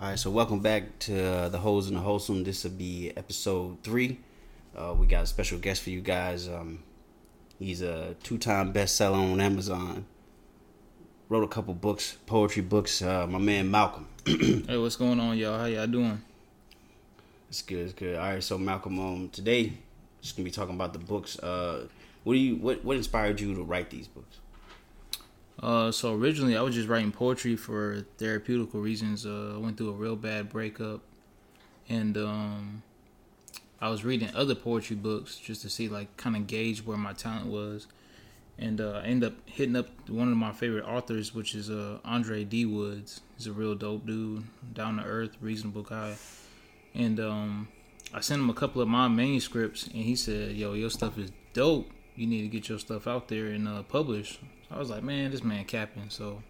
All right, so welcome back to uh, the Hoes and the Wholesome. This will be episode three. Uh, we got a special guest for you guys. Um, he's a two-time bestseller on Amazon. Wrote a couple books, poetry books. Uh, my man Malcolm. hey, what's going on, y'all? How y'all doing? It's good. It's good. All right, so Malcolm, um, today just gonna be talking about the books. Uh, what do you what what inspired you to write these books? Uh, so originally I was just writing poetry for therapeutical reasons. Uh, I went through a real bad breakup, and um, I was reading other poetry books just to see like kind of gauge where my talent was, and uh, I ended up hitting up one of my favorite authors, which is uh, Andre D. Woods. He's a real dope dude, down to earth, reasonable guy, and um, I sent him a couple of my manuscripts, and he said, "Yo, your stuff is dope. You need to get your stuff out there and uh, publish." I was like, man, this man capping. So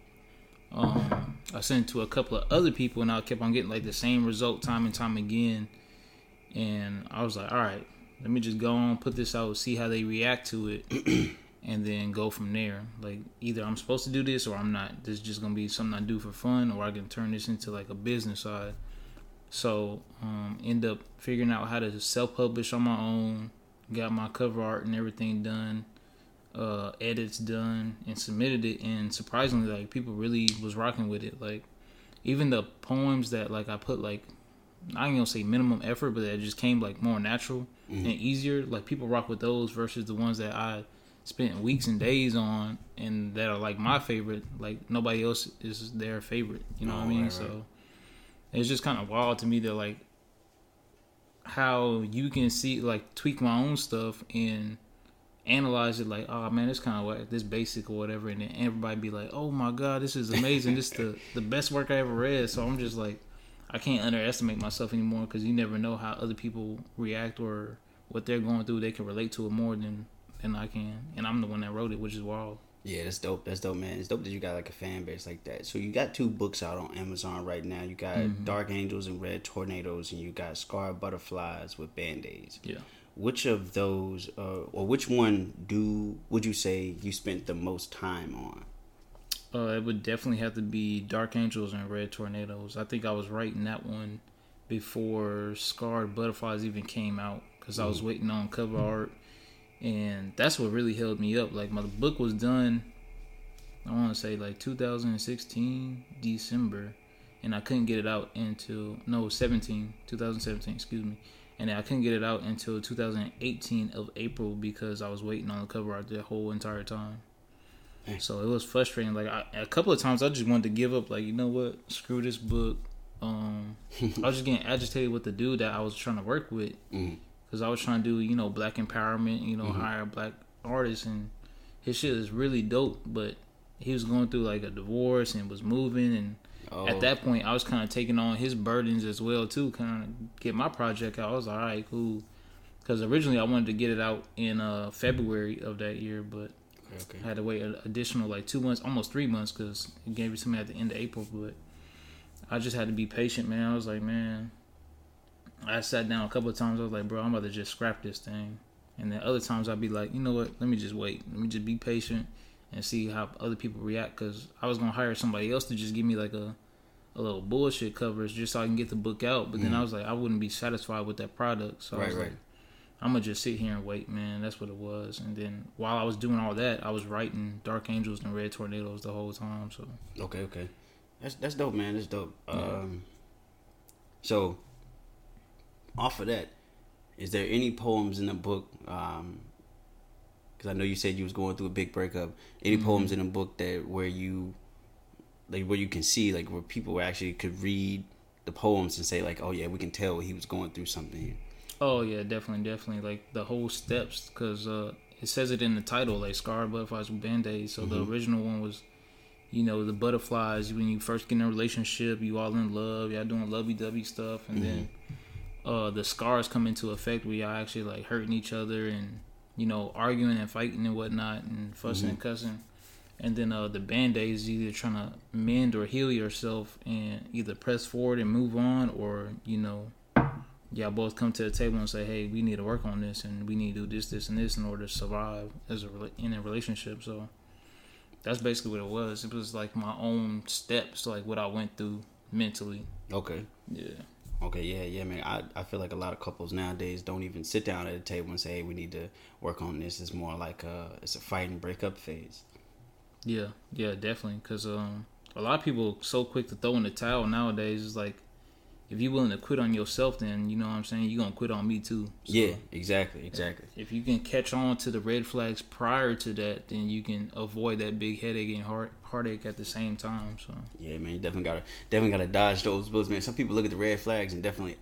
um, I sent it to a couple of other people, and I kept on getting like the same result time and time again. And I was like, all right, let me just go on, put this out, see how they react to it, and then go from there. Like either I'm supposed to do this or I'm not. This is just gonna be something I do for fun, or I can turn this into like a business side. So um, end up figuring out how to self-publish on my own. Got my cover art and everything done uh, edits done and submitted it, and surprisingly, like people really was rocking with it. Like even the poems that like I put like I ain't gonna say minimum effort, but that just came like more natural mm-hmm. and easier. Like people rock with those versus the ones that I spent weeks and days on and that are like my favorite. Like nobody else is their favorite. You know oh, what I mean? Right, right. So it's just kind of wild to me that like how you can see like tweak my own stuff and analyze it like, oh man, it's kind of like this basic or whatever, and then everybody be like, oh my god, this is amazing, this is the the best work I ever read. So I'm just like, I can't underestimate myself anymore because you never know how other people react or what they're going through. They can relate to it more than than I can, and I'm the one that wrote it, which is wild. Yeah, that's dope. That's dope, man. It's dope that you got like a fan base like that. So you got two books out on Amazon right now. You got mm-hmm. Dark Angels and Red Tornadoes, and you got Scarred Butterflies with Band Aids. Yeah which of those uh, or which one do would you say you spent the most time on? Uh, it would definitely have to be dark angels and red tornadoes. I think i was writing that one before scarred butterflies even came out because i was mm-hmm. waiting on cover art and that's what really held me up. Like my book was done i want to say like 2016 december and i couldn't get it out until no 17 2017 excuse me and I couldn't get it out until 2018 of April because I was waiting on the cover art the whole entire time. So it was frustrating. Like I, a couple of times, I just wanted to give up. Like you know what, screw this book. Um, I was just getting agitated with the dude that I was trying to work with because mm-hmm. I was trying to do you know black empowerment, you know mm-hmm. hire black artists, and his shit is really dope. But he was going through like a divorce and was moving and Oh. At that point, I was kind of taking on his burdens as well too, kind of get my project out. I was like, all right, cool. Because originally I wanted to get it out in uh, February of that year, but okay. I had to wait an additional like two months, almost three months, because it gave it to me at the end of April. But I just had to be patient, man. I was like, man, I sat down a couple of times. I was like, bro, I'm about to just scrap this thing. And then other times I'd be like, you know what? Let me just wait. Let me just be patient and see how other people react. Because I was gonna hire somebody else to just give me like a a little bullshit covers just so I can get the book out. But mm then I was like, I wouldn't be satisfied with that product. So right, I was right. like, I'm gonna just sit here and wait, man. That's what it was. And then while I was doing all that, I was writing Dark Angels and Red Tornadoes the whole time. So okay, okay, that's that's dope, man. That's dope. Yeah. Um, so off of that, is there any poems in the book? Um, because I know you said you was going through a big breakup. Any mm-hmm. poems in the book that where you like where you can see like where people actually could read the poems and say like, oh yeah, we can tell he was going through something. Oh yeah, definitely, definitely. Like the whole steps, because uh, it says it in the title, like scar butterflies with band aids. So mm-hmm. the original one was, you know, the butterflies when you first get in a relationship, you all in love, y'all doing lovey dovey stuff, and mm-hmm. then uh, the scars come into effect where y'all actually like hurting each other and you know arguing and fighting and whatnot and fussing mm-hmm. and cussing and then uh, the band aid is either trying to mend or heal yourself and either press forward and move on or you know y'all both come to the table and say hey we need to work on this and we need to do this this and this in order to survive as a in a relationship so that's basically what it was it was like my own steps like what i went through mentally. Okay. Yeah. Okay, yeah, yeah, man. I, I feel like a lot of couples nowadays don't even sit down at a table and say, "Hey, we need to work on this." It's more like a it's a fight and breakup phase. Yeah, yeah, definitely. Because um, a lot of people so quick to throw in the towel nowadays. It's like if you're willing to quit on yourself, then you know what I'm saying. You're gonna quit on me too. So yeah, exactly, exactly. If you can catch on to the red flags prior to that, then you can avoid that big headache and heart heartache at the same time. So yeah, man, you definitely gotta definitely gotta dodge those bullets, man. Some people look at the red flags and definitely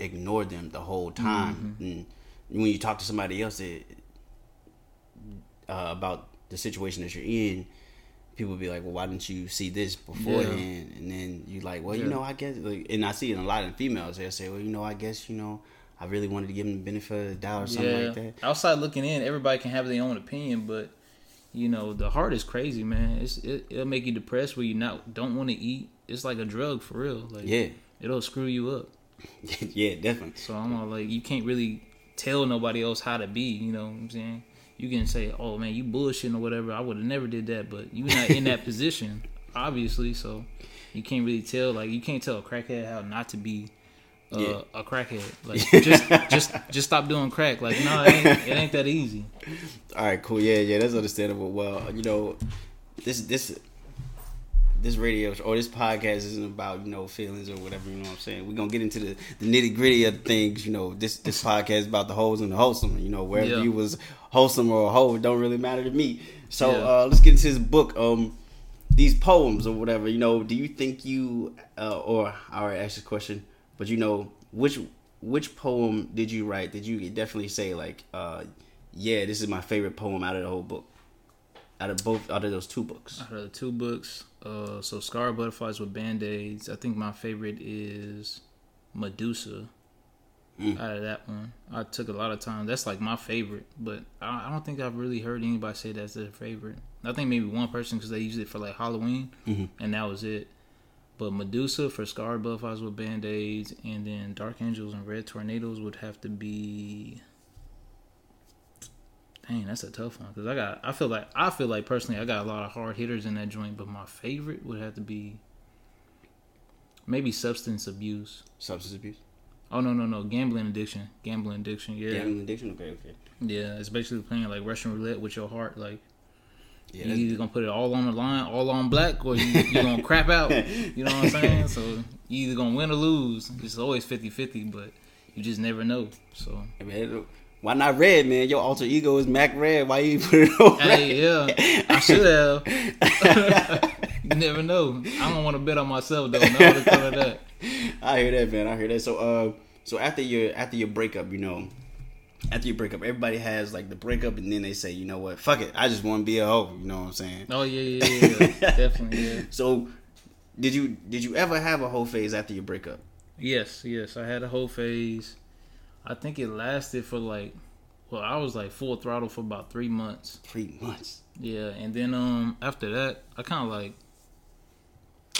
ignore them the whole time. Mm-hmm. And when you talk to somebody else it, uh, about the situation that you're in, people be like, well, why didn't you see this beforehand? Yeah. And then you like, well, yeah. you know, I guess, like, and I see it in a lot of females. They say, well, you know, I guess, you know, I really wanted to give them the benefit of the doubt or something yeah. like that. Outside looking in, everybody can have their own opinion, but you know, the heart is crazy, man. It's it, will make you depressed where you not don't want to eat. It's like a drug for real. Like, yeah, it'll screw you up. yeah, definitely. So I'm all like, you can't really tell nobody else how to be. You know what I'm saying? You can say, "Oh man, you bullshitting or whatever." I would have never did that, but you're not in that position, obviously. So you can't really tell. Like you can't tell a crackhead how not to be uh, yeah. a crackhead. Like just just just stop doing crack. Like no, it ain't, it ain't that easy. All right, cool. Yeah, yeah, that's understandable. Well, you know, this this this radio or this podcast isn't about you know feelings or whatever. You know what I'm saying? We're gonna get into the, the nitty gritty of things. You know, this this podcast is about the holes and the wholesome. You know, wherever yeah. you was wholesome or a hoe, it don't really matter to me. So yeah. uh, let's get into his book. Um, these poems or whatever. You know, do you think you uh, or I already asked this question, but you know which which poem did you write? Did you definitely say like, uh, yeah, this is my favorite poem out of the whole book? Out of both, out of those two books. Out of the two books, uh, so Scar Butterflies with Band Aids. I think my favorite is Medusa. Mm. Out of that one, I took a lot of time. That's like my favorite, but I, I don't think I've really heard anybody say that's their favorite. I think maybe one person because they used it for like Halloween, mm-hmm. and that was it. But Medusa for Scar Butterflies with Band Aids, and then Dark Angels and Red Tornadoes would have to be Dang, that's a tough one because I got. I feel like I feel like personally, I got a lot of hard hitters in that joint, but my favorite would have to be maybe substance abuse. Substance abuse. Oh no no no! Gambling addiction. Gambling addiction. Yeah. Gambling addiction. Okay okay. Yeah, it's basically playing like Russian roulette with your heart. Like yeah, you either gonna put it all on the line, all on black, or you you gonna crap out. You know what I'm saying? So you either gonna win or lose. It's always 50-50, but you just never know. So. Why not red, man? Your alter ego is Mac Red. Why you put it on? Hey, yeah, I should have. you never know. I don't want to bet on myself though. No, that. I hear that, man. I hear that. So, uh, so after your after your breakup, you know, after your breakup, everybody has like the breakup, and then they say, you know what, fuck it, I just want to be a hoe. You know what I'm saying? Oh yeah, yeah, yeah, yeah. definitely. Yeah. So, did you did you ever have a whole phase after your breakup? Yes, yes, I had a whole phase. I think it lasted for like, well, I was like full throttle for about three months. Three months. Yeah, and then um after that, I kind of like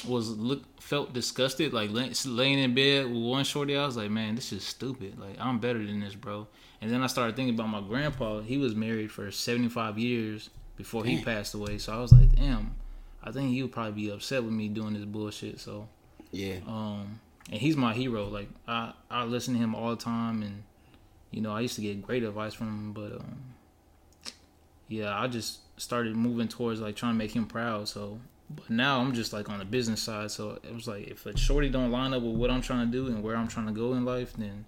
was look felt disgusted, like laying in bed with one shorty. I was like, man, this is stupid. Like I'm better than this, bro. And then I started thinking about my grandpa. He was married for 75 years before he passed away. So I was like, damn, I think he would probably be upset with me doing this bullshit. So yeah, um, and he's my hero. Like I I listen to him all the time, and you know I used to get great advice from him, but um, yeah, I just started moving towards like trying to make him proud. So, but now I'm just like on the business side. So it was like if a shorty don't line up with what I'm trying to do and where I'm trying to go in life, then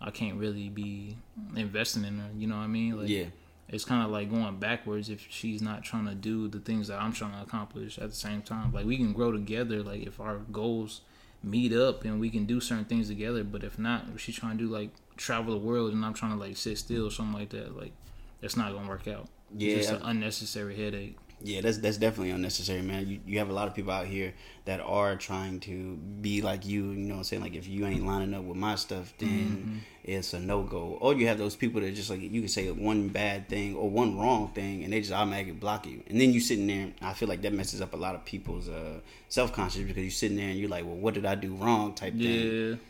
I can't really be investing in her. You know what I mean? Like, yeah. It's kind of like going backwards if she's not trying to do the things that I'm trying to accomplish at the same time. Like we can grow together. Like if our goals meet up and we can do certain things together. But if not, if she's trying to do like travel the world and I'm trying to like sit still or something like that, like that's not gonna work out. Yeah, it's just an unnecessary headache. Yeah, that's that's definitely unnecessary, man. You you have a lot of people out here that are trying to be like you. You know what I'm saying? Like if you ain't lining up with my stuff, then mm-hmm. it's a no go. Or you have those people that just like you can say one bad thing or one wrong thing, and they just automatically block you. And then you sitting there. I feel like that messes up a lot of people's uh, self conscious because you're sitting there and you're like, well, what did I do wrong? Type thing? yeah. thing.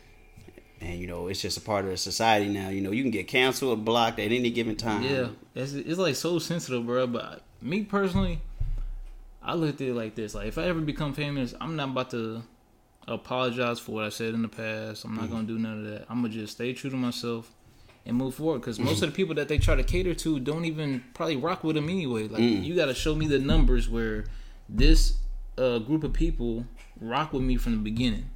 And you know, it's just a part of the society now. You know, you can get canceled or blocked at any given time. Yeah, it's, it's like so sensitive, bro. But me personally, I looked at it like this: like if I ever become famous, I'm not about to apologize for what I said in the past. I'm not Mm-hmm. gonna do none of that. I'm gonna just stay true to myself and move forward. Because most of the people that they try to cater to don't even probably rock with them anyway. Like Mm. you got to show me the numbers where this uh, group of people rock with me from the beginning.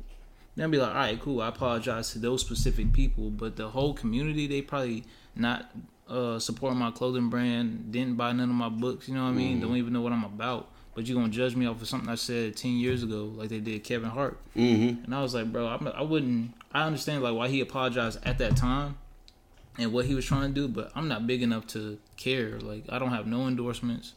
Then I'll be like, all right, cool. I apologize to those specific people, but the whole community they probably not uh, supporting my clothing brand, didn't buy none of my books. You know what I mean? Don't even know what I'm about. But you're gonna judge me off of something I said ten years ago, like they did Kevin Hart. Mm-hmm. And I was like, bro, I'm, I wouldn't. I understand like why he apologized at that time and what he was trying to do, but I'm not big enough to care. Like I don't have no endorsements.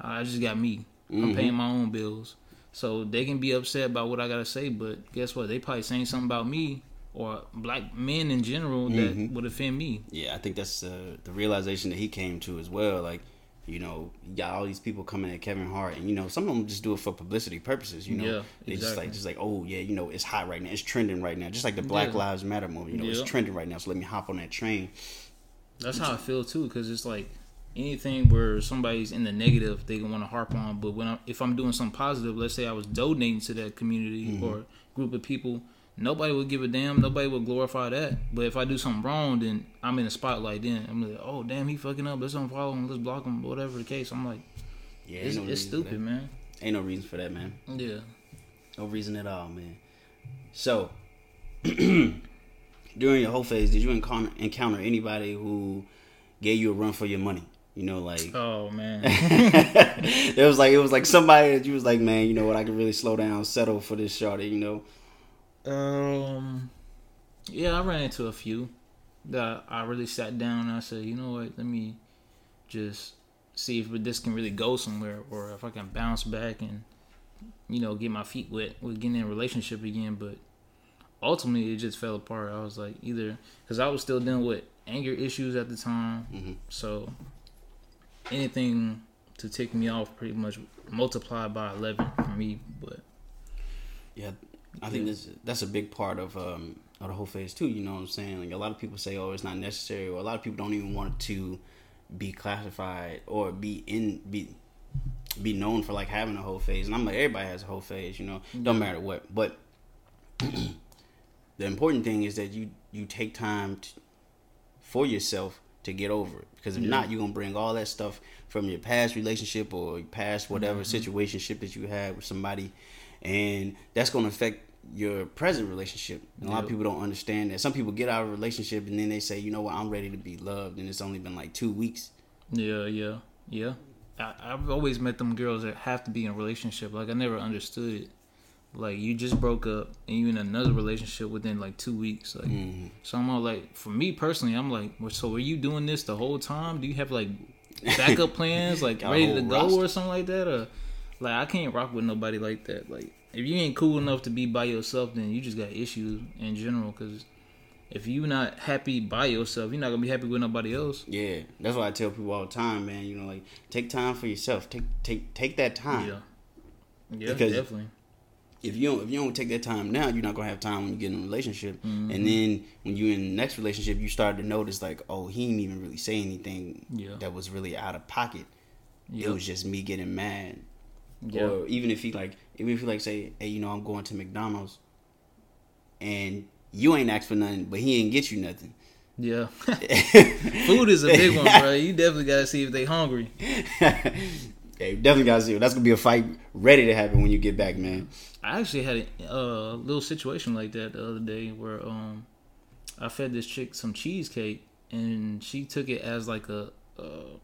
I just got me. I'm paying my own bills, so they can be upset about what I gotta say. But guess what? They probably saying something about me or black men in general that would offend me. Yeah, I think that's uh, the realization that he came to as well. Like, you know, you got all these people coming at Kevin Hart, and you know, some of them just do it for publicity purposes. You know, Yeah, they just like just like, oh yeah, you know, it's hot right now, it's trending right now, just like the Black Yeah. Lives Matter movie. You know, Yeah. it's trending right now, so let me hop on that train. That's how I feel too, because it's like anything where somebody's in the negative, they want to harp on. But when I, if I'm doing something positive, let's say I was donating to that community or group of people, nobody would give a damn. Nobody would glorify that. But if I do something wrong, then I'm in the spotlight. Then I'm like, oh damn, he fucking up. Let's unfollow him. Let's block him. Whatever the case. I'm like, Yeah, it's, no it's stupid, man. Ain't no reason for that, man. Yeah. No reason at all, man. So, during your whole phase, did you encounter, encounter anybody who gave you a run for your money? You know, like Oh man. it was like it was like somebody that you was like, man, you know what? I can really slow down, settle for this shorty. You know, Um, yeah, I ran into a few that I really sat down and I said, you know what, let me just see if this can really go somewhere or if I can bounce back and, you know, get my feet wet with getting in a relationship again. But ultimately, it just fell apart. I was like, either because I was still dealing with anger issues at the time, Mhm. so anything to take me off pretty much multiplied by 11 for me. But yeah, I think this that's a big part of um of the whole phase too. You know what I'm saying? Like a lot of people say, oh, it's not necessary, or a lot of people don't even want to be classified or be in be be known for like having a whole phase. And I'm like, everybody has a whole phase. You know, don't matter what, but. the important thing is that you you take time to, for yourself to get over it because if Yeah. not you're gonna bring all that stuff from your past relationship or your past whatever Mm-hmm. situationship that you had with somebody and that's gonna affect your present relationship and a lot of people don't understand that some people get out of a relationship and then they say you know what i'm ready to be loved and it's only been like two weeks Yeah, yeah, yeah. I, I've always met them girls that have to be in a relationship. Like I never understood it. Like you just broke up and you in another relationship within like two weeks. Like Mhm. so, I'm all like, for me personally, I'm like, well, so were you doing this the whole time? Do you have like backup plans, like ready to go roster. or something like that? Or like I can't rock with nobody like that. Like if you ain't cool enough to be by yourself, then you just got issues in general. Because if you're not happy by yourself, you're not gonna be happy with nobody else. yeah that's why i tell people all the time man you know like take time for yourself take take take that time Yeah. Yeah, Because- definitely. if you don't if you don't take that time now, you're not gonna have time when you get in a relationship. Mm-hmm. And then when you in the next relationship, you start to notice like, oh, he didn't even really say anything Yeah. that was really out of pocket. Yeah. It was just me getting mad. Yeah. Or even if he like, even if he like say, hey, you know, I'm going to McDonald's, and you ain't asked for nothing, but he ain't get you nothing. Yeah. Food is a big one, bro. You definitely gotta see if they hungry. yeah, you definitely gotta see. That's gonna be a fight ready to happen when you get back, man. I actually had a uh, little situation like that the other day where um I fed this chick some cheesecake and she took it as like a uh,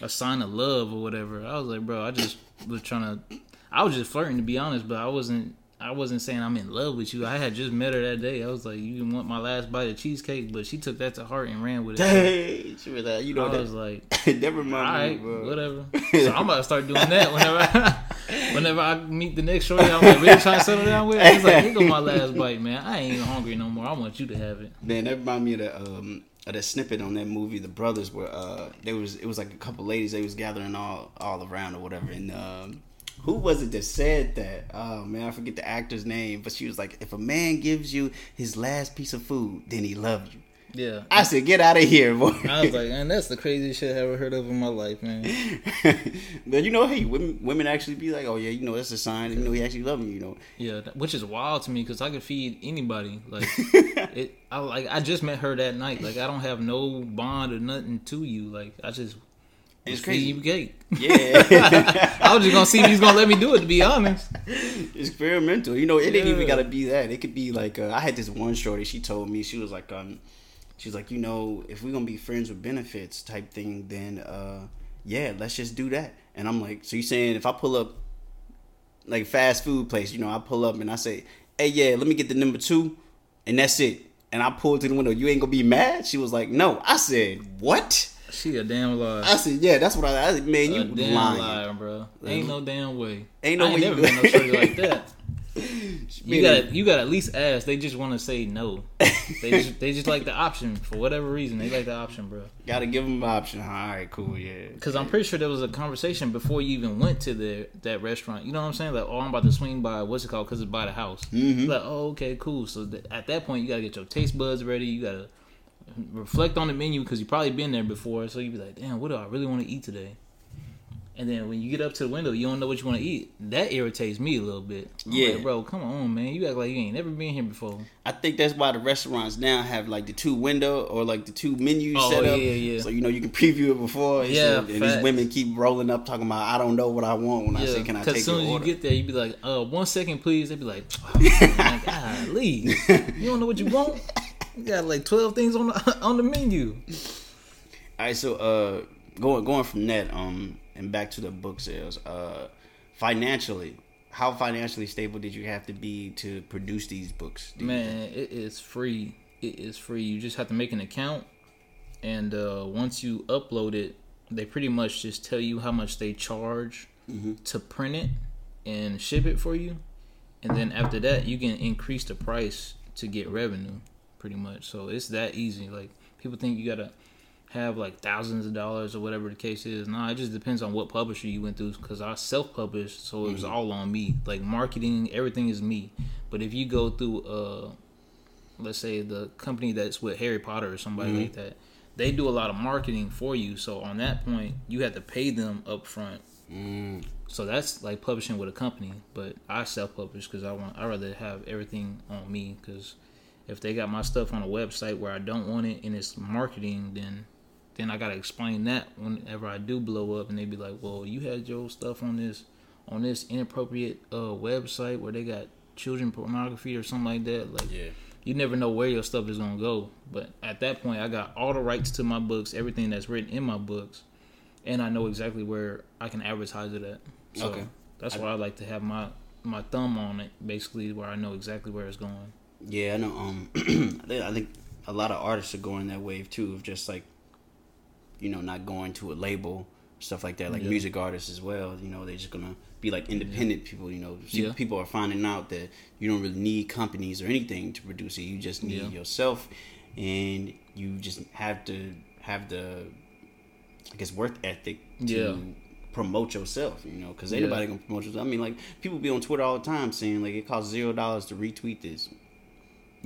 a sign of love or whatever. I was like, bro, I just was trying to I was just flirting to be honest, but I wasn't I wasn't saying I'm in love with you. I had just met her that day. I was like, you want my last bite of cheesecake, but she took that to heart and ran with it. Dang, she was like, you know I that. was like, that all reminds me, right, bro. whatever. So I'm about to start doing that whenever I, whenever I meet the next shorty I'm like really trying to settle down with. It's like, here go my last bite, man. I ain't even hungry no more. I want you to have it. Man, that remind me of the um of the snippet on that movie, The Brothers, were uh there was it was like a couple ladies they was gathering all all around or whatever, and um who was it that said that? Oh man, I forget the actor's name, but she was like, if a man gives you his last piece of food, then he loved you. Yeah. I said, get out of here, boy. I was like, man, that's the craziest shit I ever heard of in my life, man. but you know, hey, women, women actually be like, oh yeah, you know, that's a sign. You know, he actually love me. You know. Yeah, which is wild to me because I could feed anybody. Like, it, I like, I just met her that night. Like, I don't have no bond or nothing to you. Like, I just. It's crazy. You cake. Yeah. I was just gonna see if he's gonna let me do it. To be honest. experimental. You know, it ain't even gotta be that. It could be like uh, I had this one shorty. She told me she was like, um, she's like, you know, if we're gonna be friends with benefits type thing, then uh, yeah, let's just do that. And I'm like, so you saying if I pull up like fast food place, you know, I pull up and I say, hey, yeah, let me get the number two, and that's it. And I pulled to the window. You ain't gonna be mad? She was like, no. I said, what? She a damn liar. I said, yeah, that's what I. I said, man, you a damn lying. liar, bro. Ain't no damn way. Ain't no I way never been no shorty like that. You got you got to at least ask. They just want to say no. They just they just like the option for whatever reason. They like the option, bro. Gotta give them an option. All right, cool, yeah. Because I'm pretty sure there was a conversation before you even went to the that restaurant. You know what I'm saying? Like, oh, I'm about to swing by. What's it called? Because it's by the house. Mhm. Like, oh, okay, cool. So th- at that point, you gotta get your taste buds ready. You gotta reflect on the menu because you probably been there before. So you be like, damn, what do I really want to eat today? And then when you get up to the window, you don't know what you want to eat. That irritates me a little bit. I'm Yeah. like, bro, come on, man. You act like you ain't never been here before. I think that's why the restaurants now have like the two window or like the two menus Oh, set up. yeah, yeah. So you know you can preview it before. And Yeah, so- and these women keep rolling up talking about I don't know what I want when I say can I take as soon as you get there, you'd be like, uh, one second, please. They'd be like, oh, man, golly, you don't know what you want. You got like twelve things on the on the menu. All right, so uh, going going from that um and back to the book sales. Uh, financially, how financially stable did you have to be to produce these books? do you think? Man, it is free. It is free. You just have to make an account, and uh, once you upload it, they pretty much just tell you how much they charge to print it and ship it for you, and then after that, you can increase the price to get revenue. Pretty much. So it's that easy. Like people think you gotta have like thousands of dollars or whatever the case is. Nah, it just depends on what publisher you went through. Because I self-published, so it was all on me. Like marketing, everything is me. But if you go through, uh, let's say the company that's with Harry Potter or somebody like that, they do a lot of marketing for you. So on that point, you have to pay them up front. Mm, So that's like publishing with a company. But I self-publish because I want. I rather have everything on me because if they got my stuff on a website where I don't want it and it's marketing, then then I gotta explain that whenever I do blow up, and they be like, "Well, you had your stuff on this on this inappropriate uh, website where they got children pornography or something like that." Like, yeah. you never know where your stuff is gonna go. But at that point, I got all the rights to my books, everything that's written in my books, and I know exactly where I can advertise it at. So Okay. that's why I like to have my my thumb on it, basically, where I know exactly where it's going. Yeah, I know. Um, I think I think a lot of artists are going that wave too, of just like, you know, not going to a label, stuff like that. Like Yeah. music artists as well. You know, they're just gonna be like independent people. You know, Yeah. people are finding out that you don't really need companies or anything to produce it. You just need Yeah. yourself, and you just have to have the, I guess, work ethic to. Yeah. Promote yourself, you know, because anybody gonna promote yourself. I mean, like people be on Twitter all the time saying like it costs zero dollars to retweet this.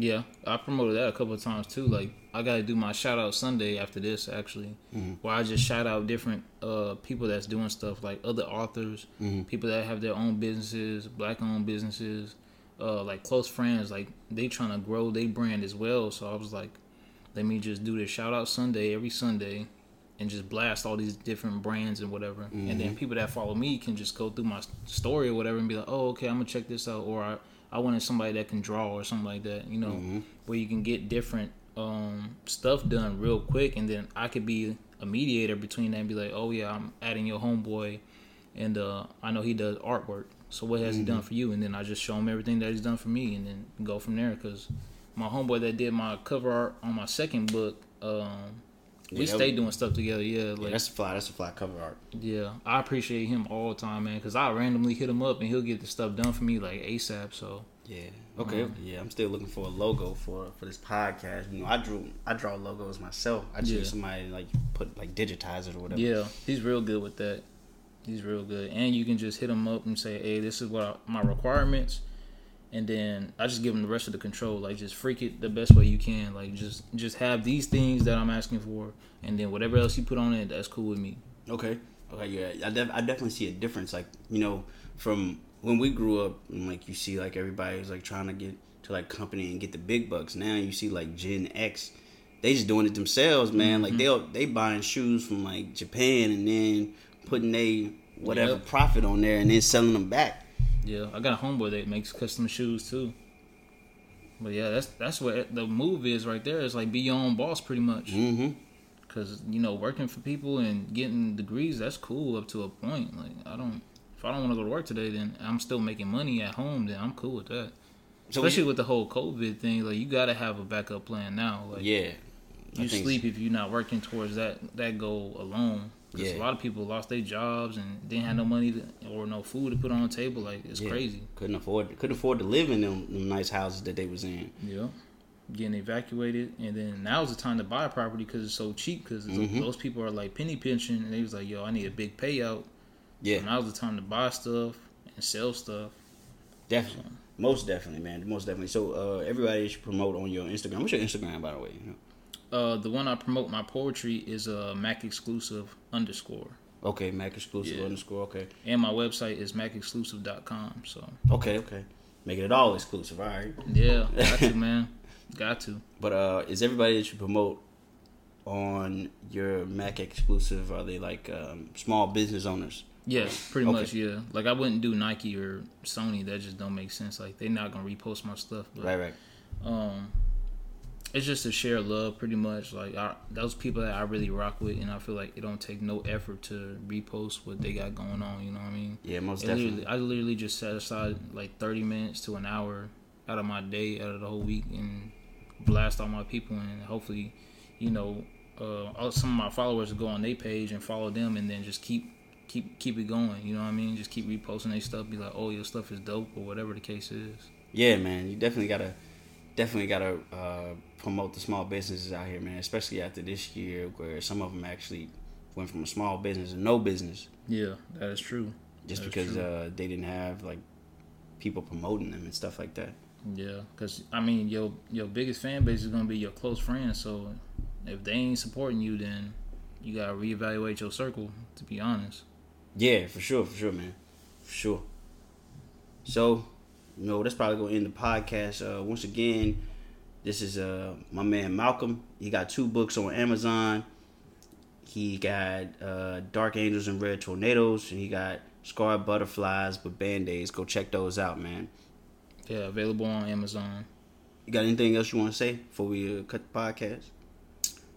Yeah, I promoted that a couple of times too. Like I got to do my shout out Sunday after this actually, where I just shout out different uh, people that's doing stuff like other authors, people that have their own businesses, black owned businesses, uh, like close friends. Like they trying to grow their brand as well. So I was like, let me just do this shout out Sunday every Sunday. And just blast all these different brands and whatever, and then people that follow me can just go through my story or whatever and be like, "Oh, okay, I'm gonna check this out," or I, I wanted somebody that can draw or something like that, you know, where you can get different um, stuff done real quick, and then I could be a mediator between that and be like, oh yeah, I'm adding your homeboy, and uh, I know he does artwork. So what has he done for you? And then I just show him everything that he's done for me, and then go from there. Because my homeboy that did my cover art on my second book, um, we Yeah, was- doing stuff together. Yeah, Yeah, that's a fly. That's a fly cover art. yeah, I appreciate him all the time, man. Because I randomly hit him up and he'll get the stuff done for me like ASAP. So Yeah. Okay. Um, yeah, I'm still looking for a logo for for this podcast. You know, I drew I draw logos myself. I just Yeah. somebody like put like digitize it or whatever. Yeah, he's real good with that. He's real good, and you can just hit him up and say, "Hey, this is what I, my requirements," and then I just give them the rest of the control. Like just freak it the best way you can. Like just just have these things that I'm asking for, and then whatever else you put on it, that's cool with me. Okay. Okay. Yeah. I, def- I definitely see a difference. Like you know, from when we grew up, and like you see, like everybody's like trying to get to like company and get the big bucks. Now you see like Gen X, they just doing it themselves, man. Mm-hmm. Like they'll they buying shoes from like Japan and then putting they whatever Yep. profit on there and then selling them back. Yeah, I got a homeboy that makes custom shoes too. But yeah, that's that's what the move is right there. It's like be your own boss, pretty much. Mm-hmm. Cause you know, working for people and getting degrees, that's cool up to a point. Like I don't, if I don't want to go to work today, then I'm still making money at home. Then I'm cool with that. So Especially with the whole COVID thing, like you gotta have a backup plan now. Like yeah, you sleep if you're not working towards that that goal alone. Because Yeah. a lot of people lost their jobs and didn't have no money to, or no food to put on the table. Like it's Yeah. crazy. couldn't afford couldn't afford to live in them, them nice houses that they was in. Yeah. Getting evacuated, and then now's the time to buy a property because it's so cheap. Because Mhm. those people are like penny pinching, and they was like, "Yo, I need a big payout." Yeah, So now's the time to buy stuff and sell stuff. definitely, most definitely, man, most definitely. So uh, everybody should promote on your Instagram. What's your Instagram, by the way? Uh, the one I promote my poetry is uh, Mac exclusive underscore, Okay, Mac exclusive Yeah. underscore. Okay, and my website is macexclusive.com. So okay, okay. Making it all exclusive. All right. yeah, got to man, got to. But uh, is everybody that you promote on your Mac exclusive? Are they like um, small business owners? Yes, pretty Okay. much. Yeah, like I wouldn't do Nike or Sony. That just don't make sense. Like they're not gonna repost my stuff. But Right, right. um it's just to share love pretty much. Like I, those people that i really rock with and i feel like it don't take no effort to repost what they got going on you know what i mean? Yeah, most It definitely. literally, i literally just set aside like 30 minutes to an hour out of my day out of the whole week and blast all my people and hopefully you know uh some of my followers will go on their page and follow them and then just keep keep keep it going you know what i mean? Just keep reposting their stuff be like oh your stuff is dope or whatever the case is. Yeah, man, you definitely gotta, definitely gotta uh, promote the small businesses out here, man. Especially after this year, where some of them actually went from a small business to no business, yeah that is true just That's because true. uh, they didn't have like people promoting them and stuff like that. Yeah, because I mean, your your biggest fan base is gonna be your close friends. So if they ain't supporting you, then you gotta reevaluate your circle. To be honest. Yeah, for sure, for sure, man, for sure. So, you know, that's probably gonna end the podcast. Uh, once again, this is uh my man Malcolm. He got two books on Amazon. He got uh, Dark Angels and Red Tornadoes, and he got Scarred Butterflies with Band Aids. Go check those out, man. Yeah, available on Amazon. You got anything else you want to say before we uh, cut the podcast?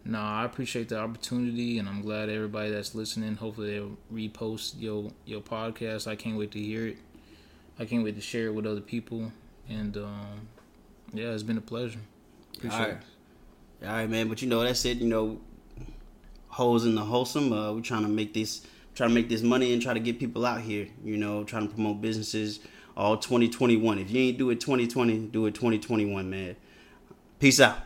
No, I appreciate the opportunity, and I'm glad everybody that's listening. Hopefully, they'll repost your your podcast. I can't wait to hear it. I can't wait to share it with other people. And um, yeah, it's been a pleasure. Appreciate All right. All right, man. But you know, that's it. You know, holes in the wholesome. Uh, we're trying to make this, trying to make this money and try to get people out here. You know, trying to promote businesses. All 2021. If you ain't do it 2020, do it 2021, man. Peace out.